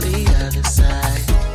the other side.